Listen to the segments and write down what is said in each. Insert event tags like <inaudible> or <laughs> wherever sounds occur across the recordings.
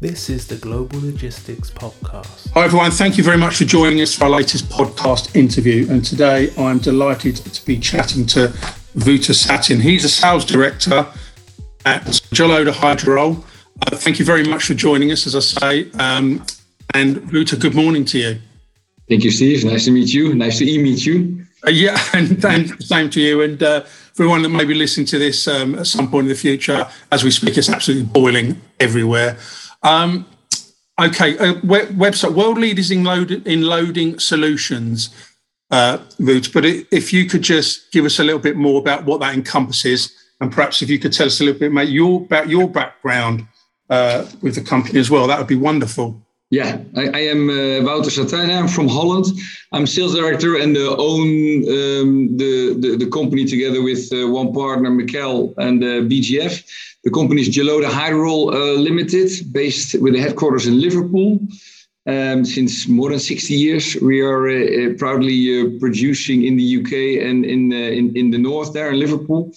This is the Global Logistics Podcast. Hi, everyone. Thank you very much for joining us for our latest podcast interview. And today I'm delighted to be chatting to Wouter Satijn. He's a sales director at Joloda Hydraroll. Uh, thank you very much for joining us, as I say. Um, and Vuta, good morning to you. Thank you, Steve. Nice to meet you. Nice to e-meet you. Uh, yeah, <laughs> and, and same to you. And uh, for everyone that may be listening to this um, at some point in the future, as we speak, it's absolutely boiling everywhere. Um, okay, uh, web, website world leaders in, load, in loading solutions, uh, Roots. But if you could just give us a little bit more about what that encompasses, and perhaps if you could tell us a little bit about your about your background uh, with the company as well, that would be wonderful. Yeah, I, I am uh, Wouter Satijn. I'm from Holland. I'm sales director and uh, own um, the, the, the company together with uh, one partner, Mikel, and uh, BGF. The company is Joloda Hydraroll uh, Limited, based with the headquarters in Liverpool. Um, since more than 60 years, we are proudly producing in the UK and in, in in the north there in Liverpool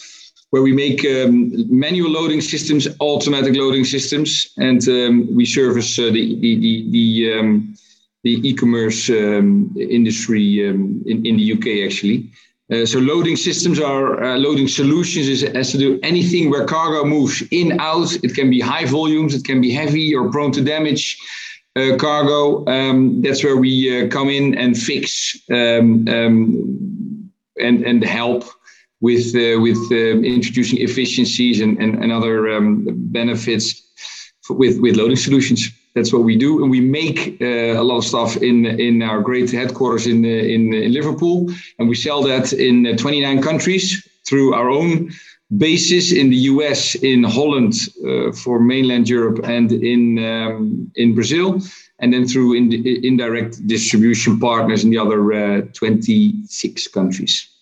where we make um, manual loading systems, automatic loading systems, and um, we service uh, the the the, the, um, the e-commerce um, industry um, in, in the UK actually. Uh, so loading systems are uh, loading solutions is has to do anything where cargo moves in out. It can be high volumes, it can be heavy or prone to damage. Uh, cargo. Um, that's where we uh, come in and fix um, um, and and help with uh, with um, introducing efficiencies and and, and other um, benefits with with loading solutions. That's what we do, and we make uh, a lot of stuff in in our great headquarters in uh, in, in Liverpool, and we sell that in uh, 29 countries through our own bases in the US, in Holland uh, for mainland Europe, and in um, in Brazil, and then through in, indirect distribution partners in the other uh, 26 countries.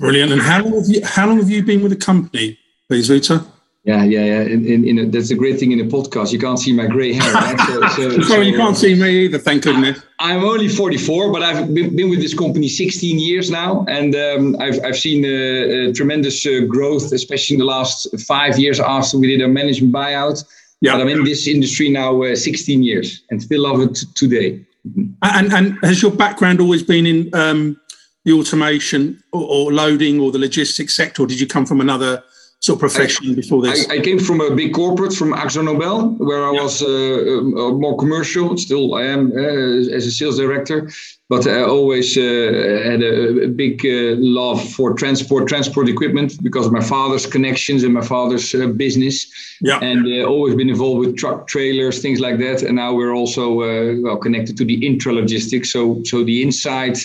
Brilliant. And how long have you how long have you been with the company, please, Wouter? Yeah, yeah, yeah. In, in, in a, that's a great thing in a podcast. You can't see my grey hair. Right? So, <laughs> so, so, you can't see me either. Thank goodness. I, am only 44, but I've been, been, with this company 16 years now, and um, I've I've seen a, a tremendous uh, growth, especially in the last five years after we did a management buyout. Yeah. But I'm in this industry now uh, 16 years and still love it today. And and has your background always been in um, the automation or, or, loading or the logistics sector, or did you come from another sort of profession I, before this? I, I, came from a big corporate, from AkzoNobel, where I yeah. was uh, uh, more commercial. Still, I am uh, as a sales director, but I always uh, had a, a big uh, love for transport, transport equipment, because of my father's connections and my father's uh, business. Yeah. And always been involved with truck trailers, things like that. And now we're also well connected to the intralogistics. So, so the inside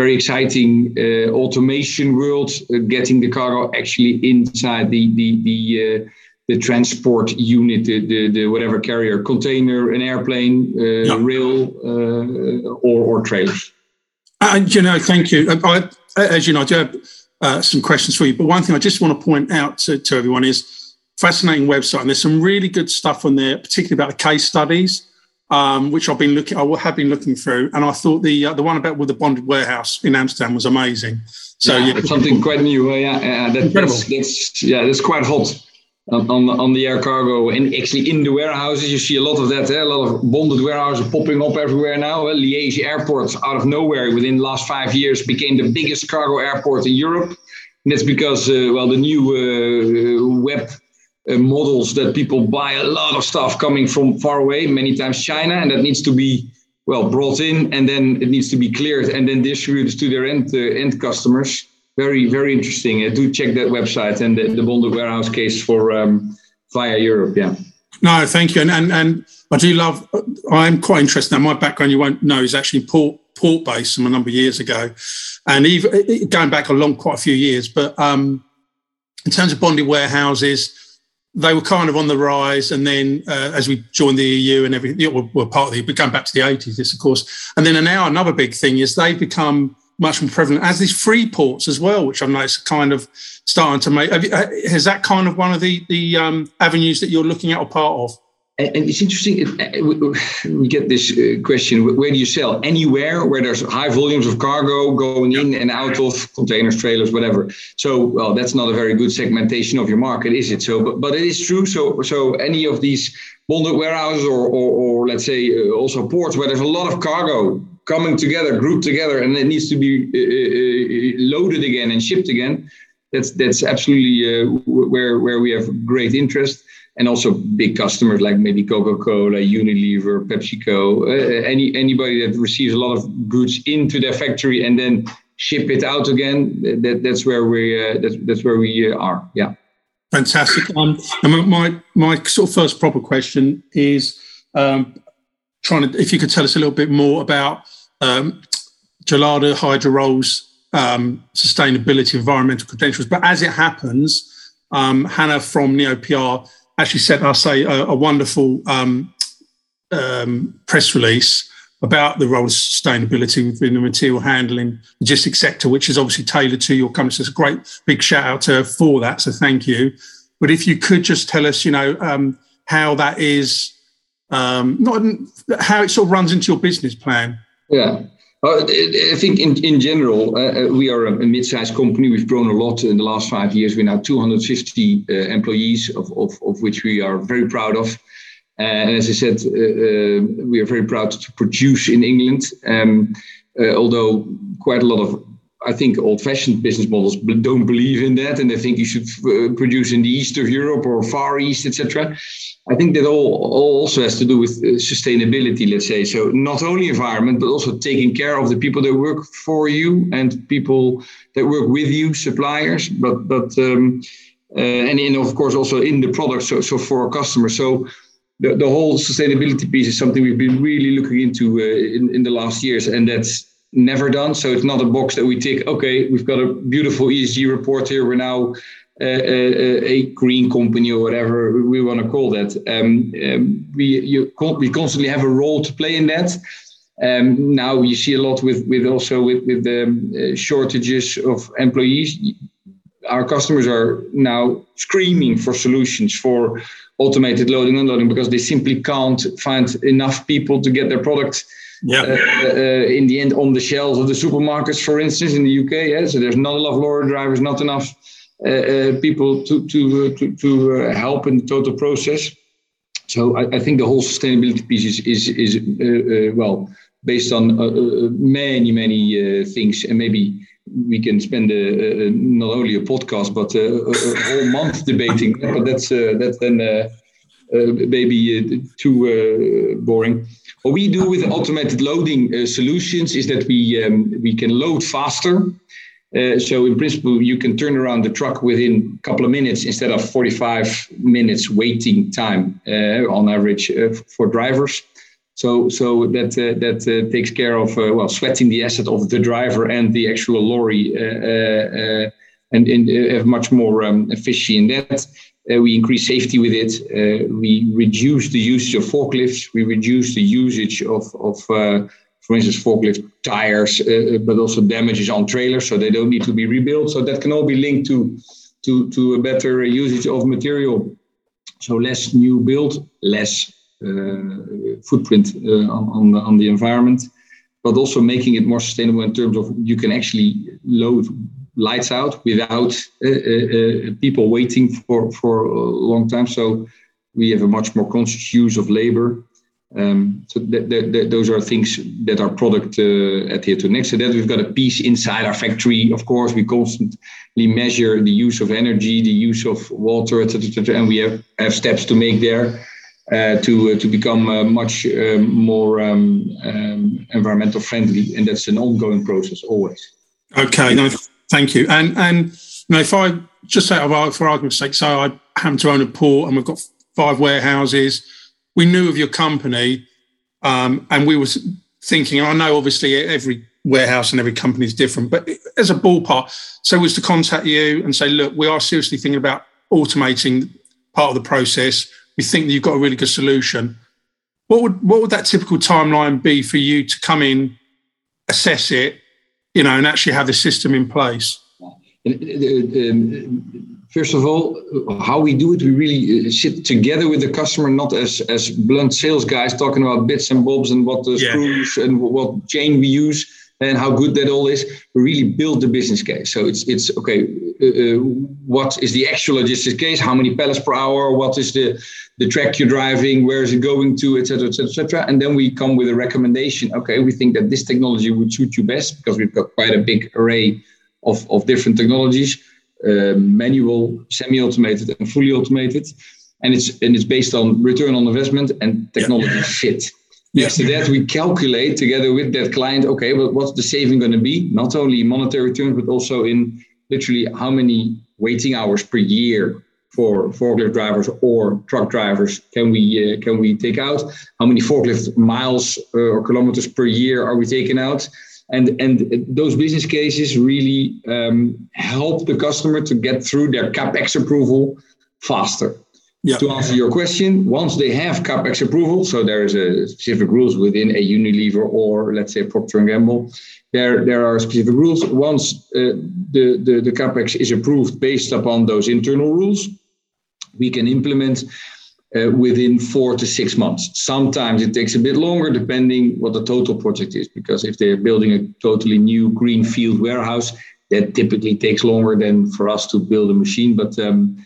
very exciting uh, automation world, uh, getting the cargo actually inside the the the uh, the transport unit, the, the, the whatever carrier, container, an airplane, yeah. rail, or or trailers. And you know, thank you. I, as you know, I do have uh, some questions for you. But one thing I just want to point out to, to everyone is fascinating website, and there's some really good stuff on there, particularly about the case studies um, which I've been looking, I have been looking through, and I thought the uh, the one about with the bonded warehouse in Amsterdam was amazing. So yeah, yeah. something quite new. Uh, yeah, yeah that. That's, that's, yeah, that's quite hot on, on, on the air cargo and actually in the warehouses. You see a lot of that. Eh? A lot of bonded warehouses popping up everywhere now. Uh, Liège airport, out of nowhere, within the last five years, became the biggest cargo airport in Europe. And that's because, uh, well, the new uh, web uh, models that people buy a lot of stuff coming from far away, many times China, and that needs to be well brought in, and then it needs to be cleared and then distributed to their end uh, end customers. Very very interesting. Uh, do check that website and the, the bonded warehouse case for um, via Europe. Yeah. No, thank you, and and and I do love. I'm quite interested. Now, my background you won't know is actually port port based from a number of years ago, and even going back a long, quite a few years. But um, in terms of bonded warehouses, they were kind of on the rise. And then uh, as we joined the EU and everything, we're, we're part of the, going back to the 80s, this, of course. And then now another big thing is they've become much more prevalent as these free ports as well, which I've noticed kind of starting to make. You, uh, is that kind of one of the, the um, avenues that you're looking at or part of? And it's interesting. Uh, we get this uh, question: Where do you sell? Anywhere where there's high volumes of cargo going in and out of containers, trailers, whatever. So, well, that's not a very good segmentation of your market, is it? So, but, but it is true. So, so any of these bonded warehouses or, or, or let's say uh, also ports where there's a lot of cargo coming together, grouped together, and it needs to be uh, uh, loaded again and shipped again. That's that's absolutely where where we have great interest and also big customers like maybe Coca-Cola, Unilever, PepsiCo, uh, any anybody that receives a lot of goods into their factory and then ship it out again. That that's where we uh, that's that's where we uh, are. Yeah. Fantastic. Um, and my my sort of first proper question is um, trying to if you could tell us a little bit more about um, Joloda Hydraroll's um, sustainability environmental credentials. But as it happens, um, Hannah from NeoPR actually sent us a, a wonderful um, um, press release about the role of sustainability within the material handling logistics sector, which is obviously tailored to your company. So it's a great big shout out to her for that. So thank you. But if you could just tell us, you know, um, how that is, um, not how it sort of runs into your business plan. Yeah. Uh, I think in, in general, uh, uh, we are a, mid-sized company. We've grown a lot in the last five years. We're now 250 uh, employees, of, of, of, which we are very proud of. Uh, and as I said, uh, we are very proud to produce in England. Um, although quite a lot of I think old-fashioned business models don't believe in that, and they think you should uh, produce in the east of Europe or Far East, etc. I think that all, all also has to do with uh, sustainability, let's say. So not only environment, but also taking care of the people that work for you and people that work with you, suppliers, but but um, uh, and, and of course also in the product. So so for our customers. So the, the whole sustainability piece is something we've been really looking into uh, in, in the last years, and that's never done. So it's not a box that we tick. Okay, we've got a beautiful ESG report here. We're now uh, a, a, green company or whatever we want to call that. Um, um, we you, we constantly have a role to play in that. Um, now you see a lot with with also with with the um, uh, shortages of employees. Our customers are now screaming for solutions for automated loading and unloading because they simply can't find enough people to get their product yeah. Uh, uh, in the end on the shelves of the supermarkets, for instance, in the UK. Yeah? So there's not enough lorry drivers, not enough uh, uh people to to to, to uh, help in the total process. So I, I, think the whole sustainability piece is is, is uh, well based on many many things, and maybe we can spend a, not only a podcast but a, a whole month debating. But that's that's then maybe too boring. What we do with automated loading uh, solutions is that we um, we can load faster. Uh, so in principle, you can turn around the truck within a couple of minutes instead of 45 minutes waiting time uh, on average uh, for drivers. So so that uh, that uh, takes care of well sweating the asset of the driver and the actual lorry and, and much more um, efficiency in that. Uh, we increase safety with it. Uh, we reduce the usage of forklifts. We reduce the usage of, of uh, for instance, forklift tires, uh, but also damages on trailers, so they don't need to be rebuilt. So that can all be linked to to to a better usage of material. So less new build, less uh, footprint uh, on on the, on the environment, but also making it more sustainable in terms of you can actually load lights out without uh, uh, uh, people waiting for, for a long time. So we have a much more conscious use of labor. Um, so th- th- th- those are things that our product uh, adhere to. Next to that, we've got a piece inside our factory. Of course, we constantly measure the use of energy, the use of water, et cetera, et cetera, and we have, have steps to make there uh, to uh, to become uh, much um, more um, um, environmental friendly, and that's an ongoing process always. Okay, Thank you. And and you know, if I just say for argument's sake, so I happen to own a port and we've got five warehouses. We knew of your company, um, and we were thinking. I know obviously every warehouse and every company is different, but as a ballpark, so was to contact you and say, look, we are seriously thinking about automating part of the process. We think that you've got a really good solution. What would what would that typical timeline be for you to come in, assess it, you know, and actually have the system in place? Um, first of all, how we do it, we really uh, sit together with the customer, not as as blunt sales guys talking about bits and bobs and what the yeah. screws and what chain we use. And how good that all is. We really build the business case. So it's it's okay. Uh, uh, what is the actual logistics case? How many pallets per hour? What is the the track you're driving? Where is it going to? Etc. Etc. Etc. And then we come with a recommendation. Okay, we think that this technology would suit you best because we've got quite a big array of of different technologies, uh, manual, semi-automated, and fully automated. And it's and it's based on return on investment and technology yeah. fit. Next to that, we calculate together with that client, okay, but what's the saving going to be? Not only monetary terms, but also in literally how many waiting hours per year for forklift drivers or truck drivers can we uh, can we take out? How many forklift miles uh, or kilometers per year are we taking out? And and those business cases really um, help the customer to get through their capex approval faster. To answer your question, once they have capex approval, so there is a specific rules within a Unilever or let's say Procter Gamble, there there are specific rules. Once uh, the, the the capex is approved based upon those internal rules, we can implement uh, within four to six months. Sometimes it takes a bit longer, depending what the total project is. Because if they're building a totally new greenfield warehouse, that typically takes longer than for us to build a machine. But um,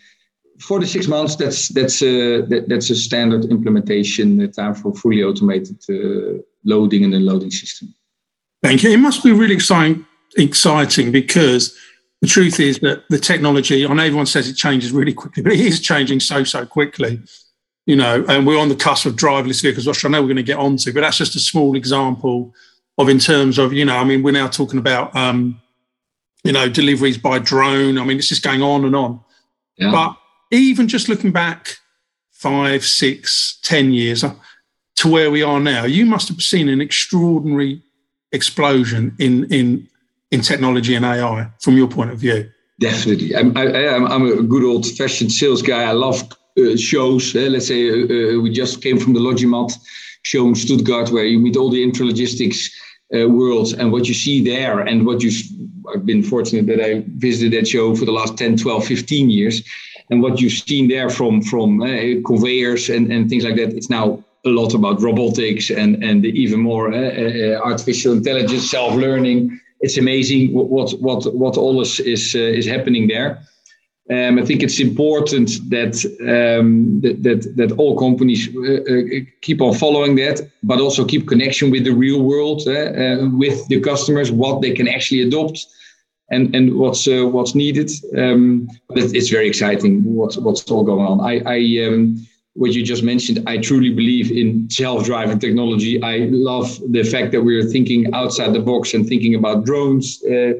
four to six months, that's that's a that, that's a standard implementation time for fully automated uh, loading and unloading system. Thank you. It must be really exciting, exciting because the truth is that the technology. I know everyone says it changes really quickly, but it is changing so so quickly. You know, and we're on the cusp of driverless vehicles, which I know we're going to get onto. But that's just a small example of in terms of you know. I mean, we're now talking about um, you know deliveries by drone. I mean, it's just going on and on. Yeah. But even just looking back five, six, ten years uh, to where we are now, you must have seen an extraordinary explosion in in in technology and AI from your point of view. Definitely, I'm, I, am I'm a good old-fashioned sales guy. I love uh, shows. Uh, let's say uh, uh we just came from the Logimat show in Stuttgart, where you meet all the intralogistics uh, worlds and what you see there, and what you. I've been fortunate that I visited that show for the last 10, 12, 15 years and what you've seen there from from uh, conveyors and, and things like that, it's now a lot about robotics and and the even more uh, artificial intelligence, self learning. It's amazing what what what, all is is, is happening there. Um, I think it's important that um, that, that, that all companies keep on following that, but also keep connection with the real world, with the customers, what they can actually adopt, and and what's uh, what's needed. Um, but it, it's very exciting what's what's all going on. I, I um, what you just mentioned, I truly believe in self-driving technology. I love the fact that we're thinking outside the box and thinking about drones, uh,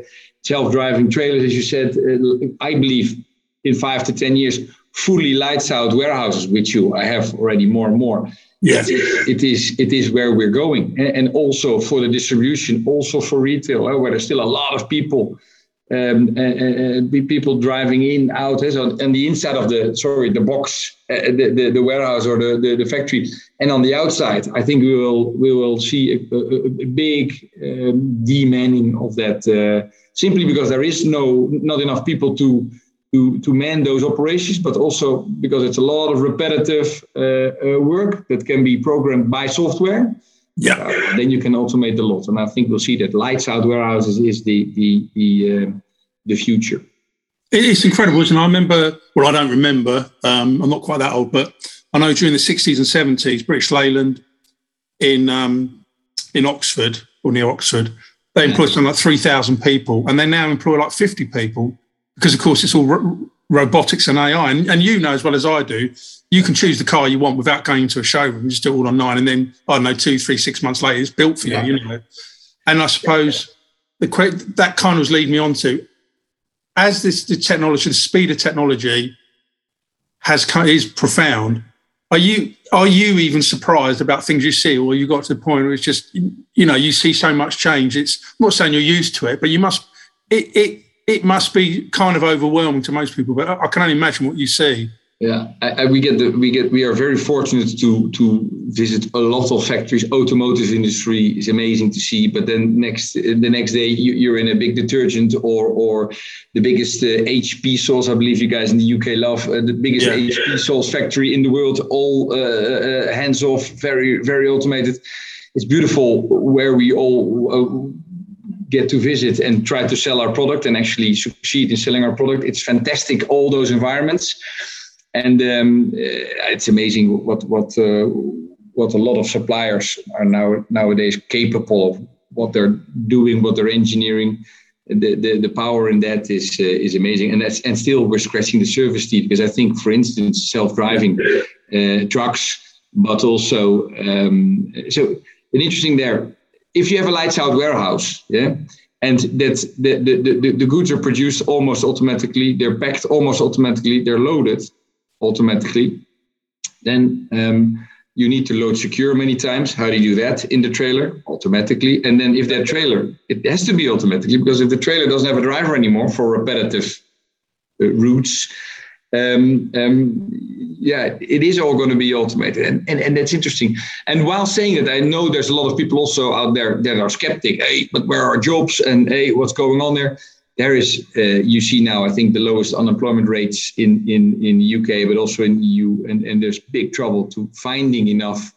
self-driving trailers, as you said. Uh, I believe in five to ten years, fully lights out warehouses, which you I have already more and more. Yes, it, it is. It is where we're going, and also for the distribution, also for retail, where there's still a lot of people um, people driving in, out, so on the inside of the sorry the box, uh, the, the, the warehouse or the, the, the factory, and on the outside, I think we will we will see a, a, a big um, demanning of that uh, simply because there is no not enough people to to to man those operations, but also because it's a lot of repetitive uh, uh, work that can be programmed by software yeah. Uh, then you can automate a lot. And I think we'll see that lights out warehouses is the the the uh, the future. It's incredible, isn't it? I remember. Well, I don't remember. Um, I'm not quite that old, but I know during the 60s and 70s, British Leyland in um, in Oxford or near Oxford, they employed something like 3,000 people, and they now employ like 50 people because, of course, it's all ro- robotics and AI. And, and you know as well as I do, you can choose the car you want without going to a showroom. You just do it all online, and then I don't know, two, three, six months later, it's built for you. Yeah. You know, and I suppose the that kind of lead me on to as this the technology, the speed of technology has is profound. Are you are you even surprised about things you see, or you got to the point where it's just you know you see so much change? It's I'm not saying you're used to it, but you must it it it must be kind of overwhelming to most people. But I can only imagine what you see. Yeah, I, I, we get the we get we are very fortunate to to visit a lot of factories. Automotive industry is amazing to see, but then next the next day you, are in a big detergent or or the biggest uh, HP sauce. I believe you guys in the UK love uh, the biggest yeah. HP sauce factory in the world. All uh, uh, hands off, very very automated. It's beautiful where we all uh, get to visit and try to sell our product and actually succeed in selling our product. It's fantastic, all those environments. And um, it's amazing what, what, uh, what a lot of suppliers are now nowadays capable of, what they're doing, what they're engineering. The, the, the power in that is uh, is amazing, and that's and still we're scratching the surface teeth because I think, for instance, self-driving uh, trucks, but also um, so an interesting there. If you have a lights out warehouse, yeah, and that the, the, the, the goods are produced almost automatically, they're packed almost automatically, they're loaded automatically, then um, you need to load secure many times. How do you do that in the trailer? Automatically. And then if that trailer, it has to be automatically because if the trailer doesn't have a driver anymore for repetitive uh, routes, um, um, yeah, it is all going to be automated. And, and, and that's interesting. And while saying that, I know there's a lot of people also out there that are skeptic. Hey, but where are jobs? And hey, what's going on there? There is, uh, you see now, I think the lowest unemployment rates in, in, in the UK, but also in the EU. And, and there's big trouble to finding enough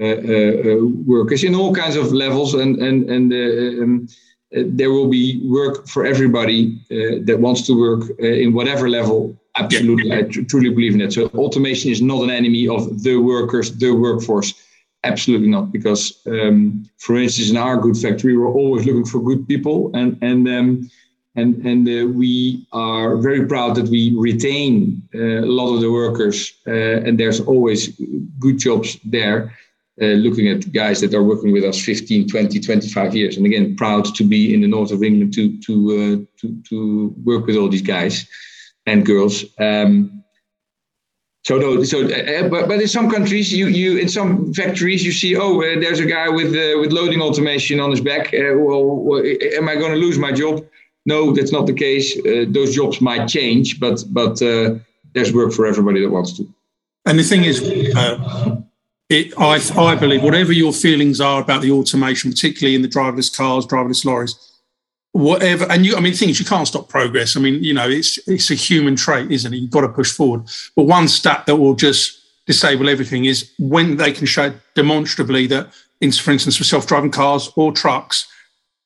uh, uh, uh, workers in all kinds of levels. And, and, and uh, um, uh, there will be work for everybody that wants to work in whatever level Absolutely, I tr- truly believe in that. So automation is not an enemy of the workers, the workforce. Absolutely not, because um, for instance, in our good factory, we're always looking for good people, and and um, and and uh, we are very proud that we retain uh, a lot of the workers, uh, and there's always good jobs there. Uh, looking at guys that are working with us 15, 20, 25 years, and again, proud to be in the north of England to to uh, to to work with all these guys and girls. Um, so, no, so, uh, but, but in some countries, you, you in some factories, you see, oh, there's a guy with with loading automation on his back. Well, am I going to lose my job? No, that's not the case. Uh, those jobs might change, but but uh, there's work for everybody that wants to. And the thing is, it, I I believe whatever your feelings are about the automation, particularly in the driverless cars, driverless lorries, whatever and you i mean things you can't stop progress i mean you know it's it's a human trait isn't it you've got to push forward but one stat that will just disable everything is when they can show demonstrably that in, for instance for self-driving cars or trucks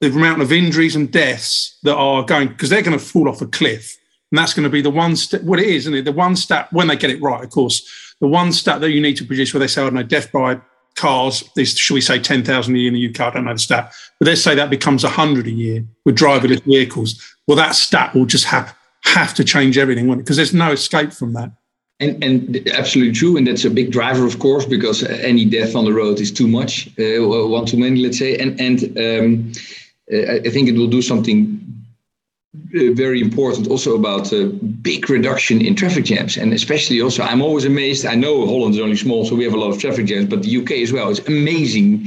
the amount of injuries and deaths that are going because they're going to fall off a cliff and that's going to be the one stat what it is isn't it the one stat when they get it right of course the one stat that you need to produce where they say i don't know death by cars, this should we say 10,000 a year in the UK? I don't know the stat, but let's say that becomes 100 a year with driverless vehicles. Well, that stat will just have, have to change everything because there's no escape from that. And, and absolutely true, and that's a big driver, of course, because any death on the road is too much, uh, one too many, let's say. And and um, I think it will do something uh, very important also about a big reduction in traffic jams. And especially also i'm always amazed i know holland is only small so we have a lot of traffic jams but the uk as well. Is amazing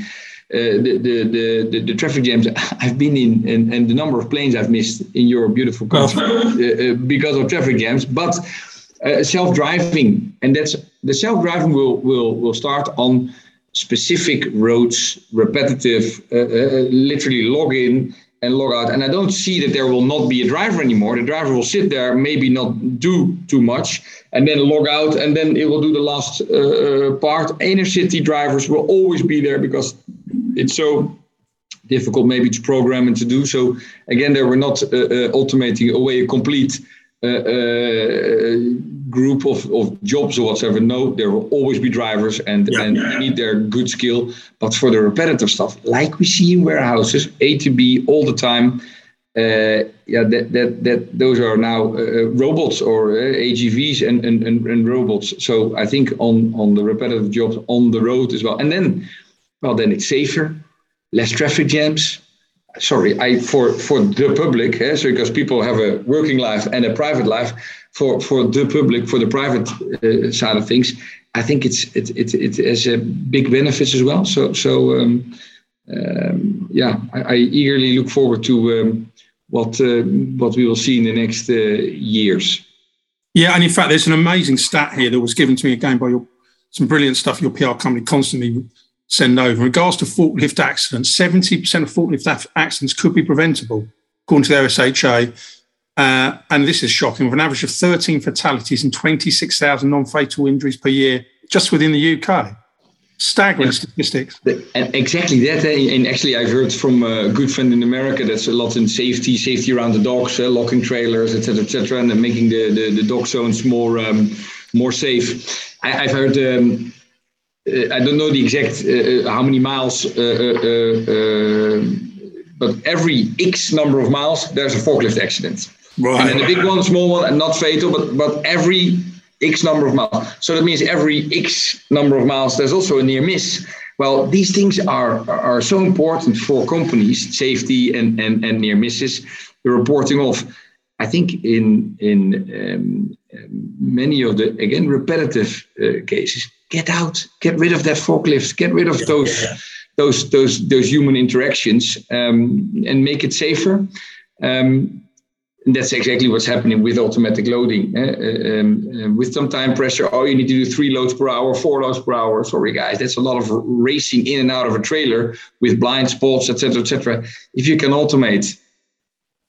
uh, the, the, the, the, traffic jams. <laughs> I've been in and, and the number of planes I've missed in your beautiful country uh, uh, because of traffic jams. But uh, self-driving, and that's the self-driving will will will start on specific roads, repetitive, uh, literally log in and log out. And I don't see that there will not be a driver anymore. The driver will sit there, maybe not do too much, and then log out, and then it will do the last uh, part. Inner city drivers will always be there because it's so difficult maybe to program and to do. So again, there we're not uh, uh, automating away a complete uh, uh, group of, of jobs or whatever. No, there will always be drivers and, yeah, and need their good skill. But for the repetitive stuff, like we see in warehouses, A to B all the time, uh, yeah, that, that, that those are now uh, robots or uh, AGVs and, and, and, and, robots. So I think on, on the repetitive jobs on the road as well. And then, well, then it's safer, less traffic jams, sorry, I for for the public, eh, so because people have a working life and a private life, for for the public, for the private uh, side of things, I think it's it it it has a big benefits as well. So so um, um, yeah, I, I, eagerly look forward to um, what uh, what we will see in the next uh, years. Yeah, and in fact, there's an amazing stat here that was given to me again by your some brilliant stuff your PR company constantly send over. In regards to forklift accidents, 70% of forklift accidents could be preventable, according to the OSHA. Uh, and this is shocking, with an average of 13 fatalities and 26,000 non fatal injuries per year just within the UK. staggering yeah. statistics. And exactly that. Eh? And actually, I've heard from a good friend in America that's a lot in safety, safety around the docks, uh, locking trailers, etc., etc., and making the, the, the dock zones more um, more safe. I, have heard. Um, I don't know the exact uh, uh how many miles, uh, uh, but every X number of miles, there's a forklift accident. Right. And, a big one, small one, and not fatal, but but every X number of miles. So that means every X number of miles, there's also a near miss. Well, these things are, are so important for companies, safety and, and, and near misses, the reporting of. I think in, in um, many of the, again, repetitive uh, cases, get out, get rid of that forklift, get rid of those, yeah. those, those, those human interactions um, and make it safer. Um, and that's exactly what's happening with automatic loading. Uh, um, um, with some time pressure, oh, you need to do three loads per hour, four loads per hour. Sorry, guys, that's a lot of racing in and out of a trailer with blind spots, etc., etc. If you can automate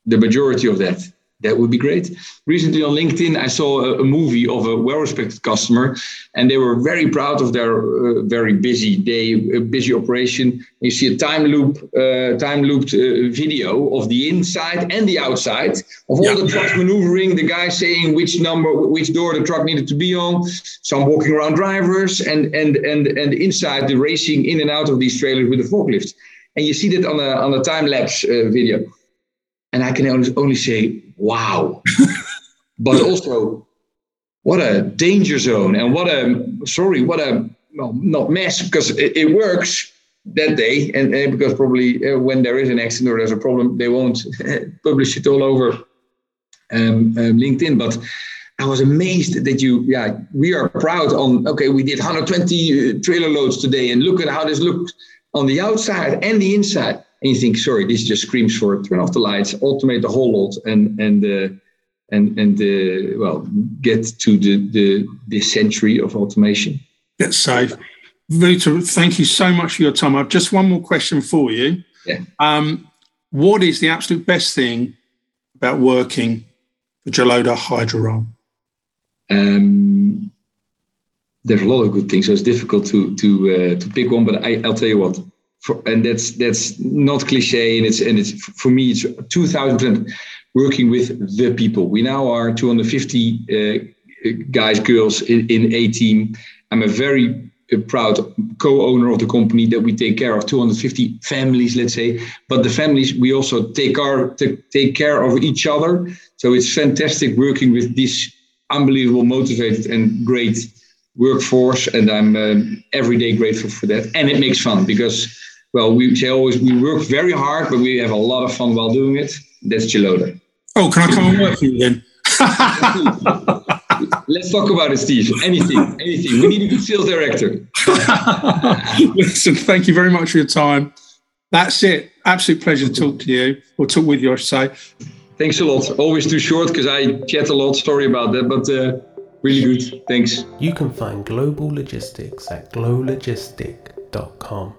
the majority of that, that would be great. Recently on LinkedIn, I saw a, a movie of a well-respected customer, and they were very proud of their uh, very busy day, uh, busy operation. You see a time loop, uh, time looped uh, video of the inside and the outside of all yeah. the trucks maneuvering. The guy saying which number, which door the truck needed to be on. Some walking around drivers, and and and and inside the racing in and out of these trailers with the forklift. And you see that on a on a time lapse uh, video. And I can only, only say, wow. <laughs> but also, what a danger zone and what a, sorry, what a, well, not mess, because it, it works that day. And, and because probably uh, when there is an accident or there's a problem, they won't <laughs> publish it all over um, um, LinkedIn. But I was amazed that you, yeah, we are proud on, okay, we did 120 uh, trailer loads today and look at how this looked on the outside and the inside and you think, sorry, this just screams for turn off the lights, automate the whole lot, and and uh, and and uh, well, get to the the this century of automation. Get safe. Wouter, thank you so much for your time. I've just one more question for you. Yeah. Um, what is the absolute best thing about working for Joloda Hydraroll? Um, there's a lot of good things, so it's difficult to to uh, to pick one. But I, I'll tell you what for, and that's that's not cliche and it's and it's for me it's 2000 working with the people. We now are 250 uh, guys girls in, in a team. I'm a very uh, proud co-owner of the company that we take care of 250 families let's say. But the families we also take care take care of each other. So it's fantastic working with this unbelievable motivated and great workforce and i'm um, every day grateful for that and it makes fun because well, we say always we work very hard, but we have a lot of fun while doing it. That's Joloda. Oh, can I come and work for you then? <laughs> Let's talk about it, Steve. Anything, anything. We need a good sales director. <laughs> Listen, thank you very much for your time. That's it. Absolute pleasure to talk to you, or talk with you, I should say. Thanks a lot. Always too short because I chat a lot. Sorry about that, but uh, really good. Thanks. You can find Global Logistics at glowlogistic.com.